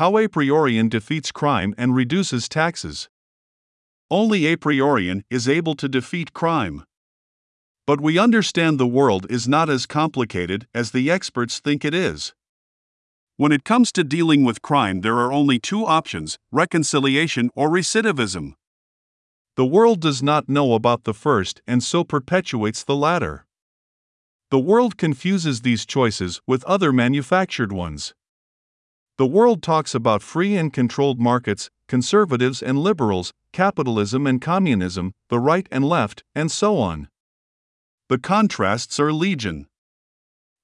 How a priorian defeats crime and reduces taxes. Only a priorian is able to defeat crime. But we understand the world is not as complicated as the experts think it is. When it comes to dealing with crime, there are only two options reconciliation or recidivism. The world does not know about the first and so perpetuates the latter. The world confuses these choices with other manufactured ones. The world talks about free and controlled markets, conservatives and liberals, capitalism and communism, the right and left, and so on. The contrasts are legion.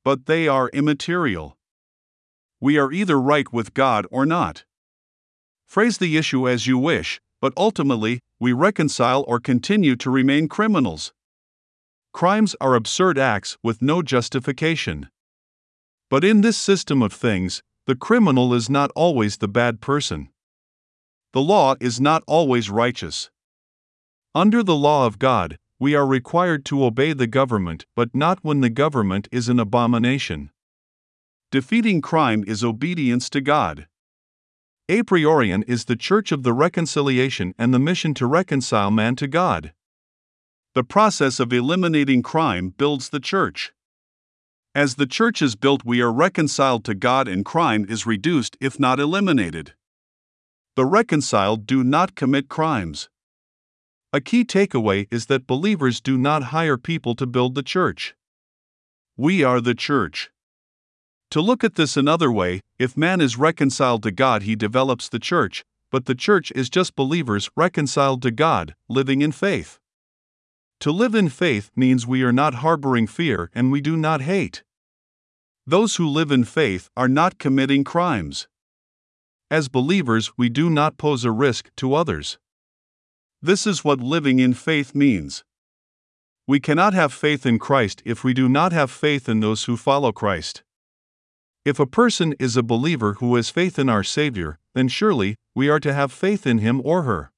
But they are immaterial. We are either right with God or not. Phrase the issue as you wish, but ultimately, we reconcile or continue to remain criminals. Crimes are absurd acts with no justification. But in this system of things, the criminal is not always the bad person. The law is not always righteous. Under the law of God, we are required to obey the government, but not when the government is an abomination. Defeating crime is obedience to God. A priorian is the church of the reconciliation and the mission to reconcile man to God. The process of eliminating crime builds the church. As the church is built, we are reconciled to God, and crime is reduced if not eliminated. The reconciled do not commit crimes. A key takeaway is that believers do not hire people to build the church. We are the church. To look at this another way, if man is reconciled to God, he develops the church, but the church is just believers reconciled to God, living in faith. To live in faith means we are not harboring fear and we do not hate. Those who live in faith are not committing crimes. As believers, we do not pose a risk to others. This is what living in faith means. We cannot have faith in Christ if we do not have faith in those who follow Christ. If a person is a believer who has faith in our Savior, then surely we are to have faith in him or her.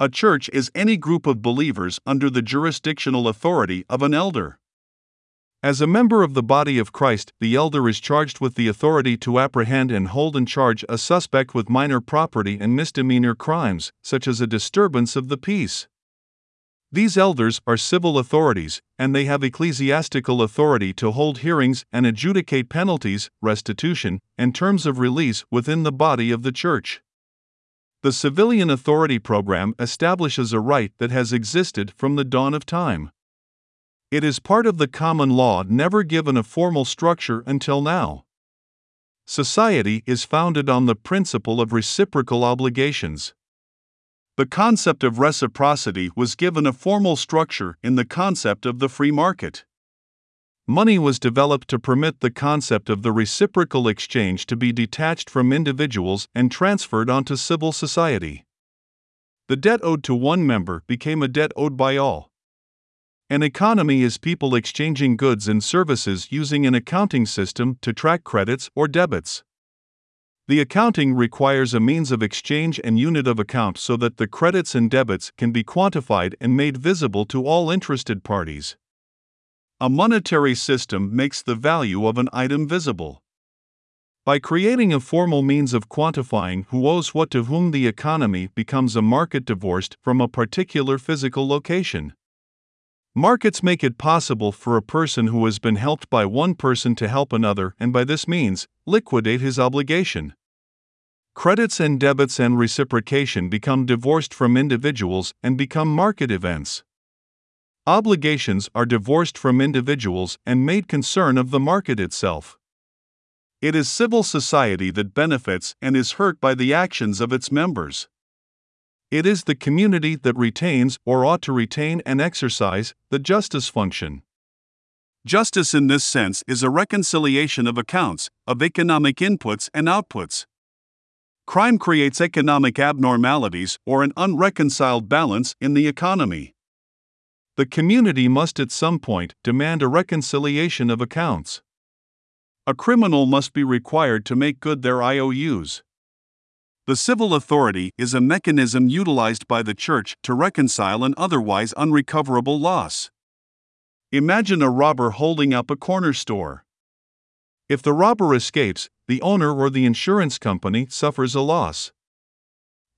A church is any group of believers under the jurisdictional authority of an elder. As a member of the body of Christ, the elder is charged with the authority to apprehend and hold in charge a suspect with minor property and misdemeanor crimes, such as a disturbance of the peace. These elders are civil authorities, and they have ecclesiastical authority to hold hearings and adjudicate penalties, restitution, and terms of release within the body of the church. The Civilian Authority Program establishes a right that has existed from the dawn of time. It is part of the common law never given a formal structure until now. Society is founded on the principle of reciprocal obligations. The concept of reciprocity was given a formal structure in the concept of the free market. Money was developed to permit the concept of the reciprocal exchange to be detached from individuals and transferred onto civil society. The debt owed to one member became a debt owed by all. An economy is people exchanging goods and services using an accounting system to track credits or debits. The accounting requires a means of exchange and unit of account so that the credits and debits can be quantified and made visible to all interested parties. A monetary system makes the value of an item visible. By creating a formal means of quantifying who owes what to whom, the economy becomes a market divorced from a particular physical location. Markets make it possible for a person who has been helped by one person to help another and by this means liquidate his obligation. Credits and debits and reciprocation become divorced from individuals and become market events. Obligations are divorced from individuals and made concern of the market itself. It is civil society that benefits and is hurt by the actions of its members. It is the community that retains or ought to retain and exercise the justice function. Justice in this sense is a reconciliation of accounts, of economic inputs and outputs. Crime creates economic abnormalities or an unreconciled balance in the economy the community must at some point demand a reconciliation of accounts. A criminal must be required to make good their IOUs. The civil authority is a mechanism utilized by the church to reconcile an otherwise unrecoverable loss. Imagine a robber holding up a corner store. If the robber escapes, the owner or the insurance company suffers a loss.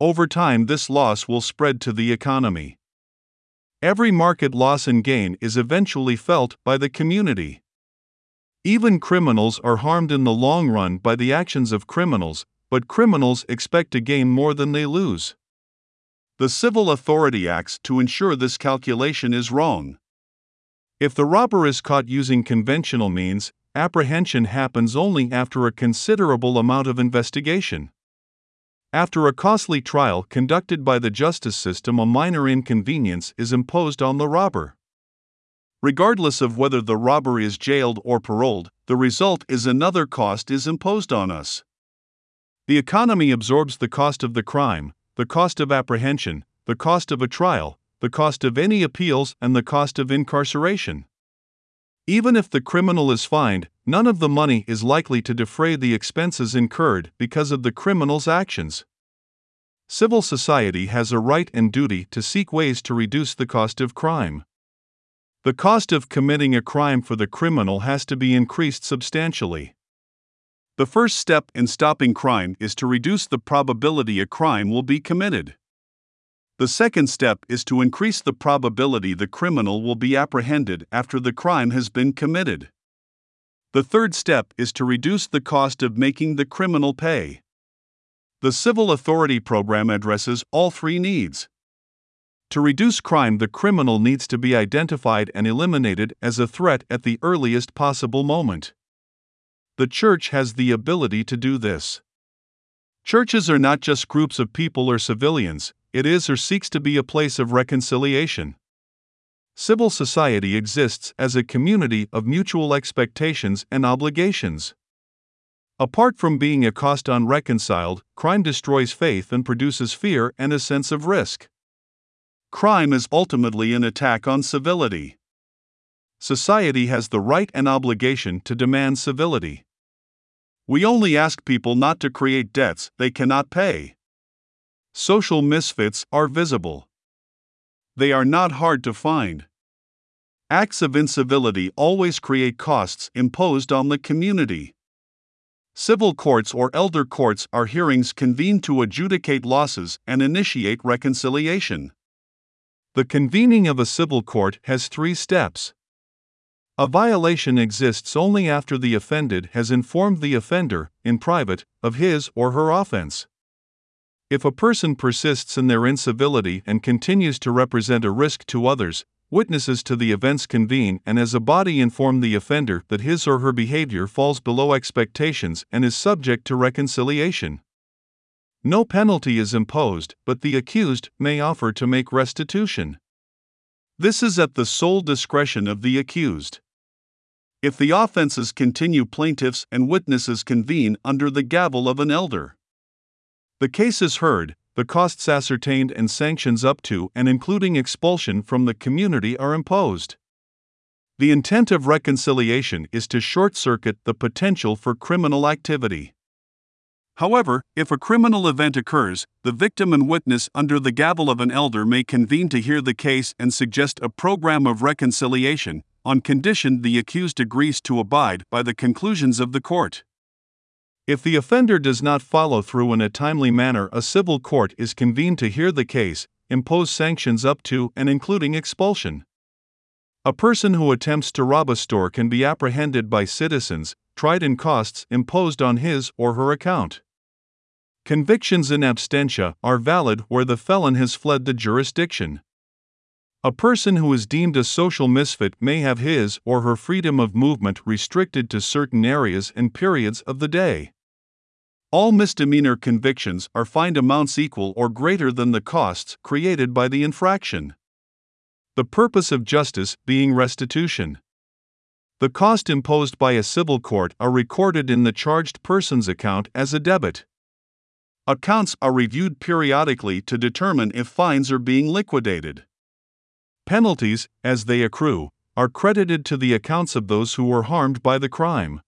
Over time, this loss will spread to the economy. Every market loss and gain is eventually felt by the community. Even criminals are harmed in the long run by the actions of criminals, but criminals expect to gain more than they lose. The civil authority acts to ensure this calculation is wrong. If the robber is caught using conventional means, apprehension happens only after a considerable amount of investigation. After a costly trial conducted by the justice system, a minor inconvenience is imposed on the robber. Regardless of whether the robber is jailed or paroled, the result is another cost is imposed on us. The economy absorbs the cost of the crime, the cost of apprehension, the cost of a trial, the cost of any appeals, and the cost of incarceration. Even if the criminal is fined, none of the money is likely to defray the expenses incurred because of the criminal's actions. Civil society has a right and duty to seek ways to reduce the cost of crime. The cost of committing a crime for the criminal has to be increased substantially. The first step in stopping crime is to reduce the probability a crime will be committed. The second step is to increase the probability the criminal will be apprehended after the crime has been committed. The third step is to reduce the cost of making the criminal pay. The Civil Authority Program addresses all three needs. To reduce crime, the criminal needs to be identified and eliminated as a threat at the earliest possible moment. The Church has the ability to do this. Churches are not just groups of people or civilians, it is or seeks to be a place of reconciliation. Civil society exists as a community of mutual expectations and obligations. Apart from being a cost unreconciled, crime destroys faith and produces fear and a sense of risk. Crime is ultimately an attack on civility. Society has the right and obligation to demand civility. We only ask people not to create debts they cannot pay. Social misfits are visible. They are not hard to find. Acts of incivility always create costs imposed on the community. Civil courts or elder courts are hearings convened to adjudicate losses and initiate reconciliation. The convening of a civil court has three steps. A violation exists only after the offended has informed the offender, in private, of his or her offense. If a person persists in their incivility and continues to represent a risk to others, witnesses to the events convene and as a body inform the offender that his or her behavior falls below expectations and is subject to reconciliation. No penalty is imposed, but the accused may offer to make restitution. This is at the sole discretion of the accused. If the offenses continue, plaintiffs and witnesses convene under the gavel of an elder. The case is heard, the costs ascertained, and sanctions up to and including expulsion from the community are imposed. The intent of reconciliation is to short circuit the potential for criminal activity. However, if a criminal event occurs, the victim and witness under the gavel of an elder may convene to hear the case and suggest a program of reconciliation, on condition the accused agrees to abide by the conclusions of the court. If the offender does not follow through in a timely manner, a civil court is convened to hear the case, impose sanctions up to and including expulsion. A person who attempts to rob a store can be apprehended by citizens, tried and costs imposed on his or her account. Convictions in absentia are valid where the felon has fled the jurisdiction. A person who is deemed a social misfit may have his or her freedom of movement restricted to certain areas and periods of the day. All misdemeanor convictions are fined amounts equal or greater than the costs created by the infraction. The purpose of justice being restitution. The cost imposed by a civil court are recorded in the charged person's account as a debit. Accounts are reviewed periodically to determine if fines are being liquidated. Penalties, as they accrue, are credited to the accounts of those who were harmed by the crime.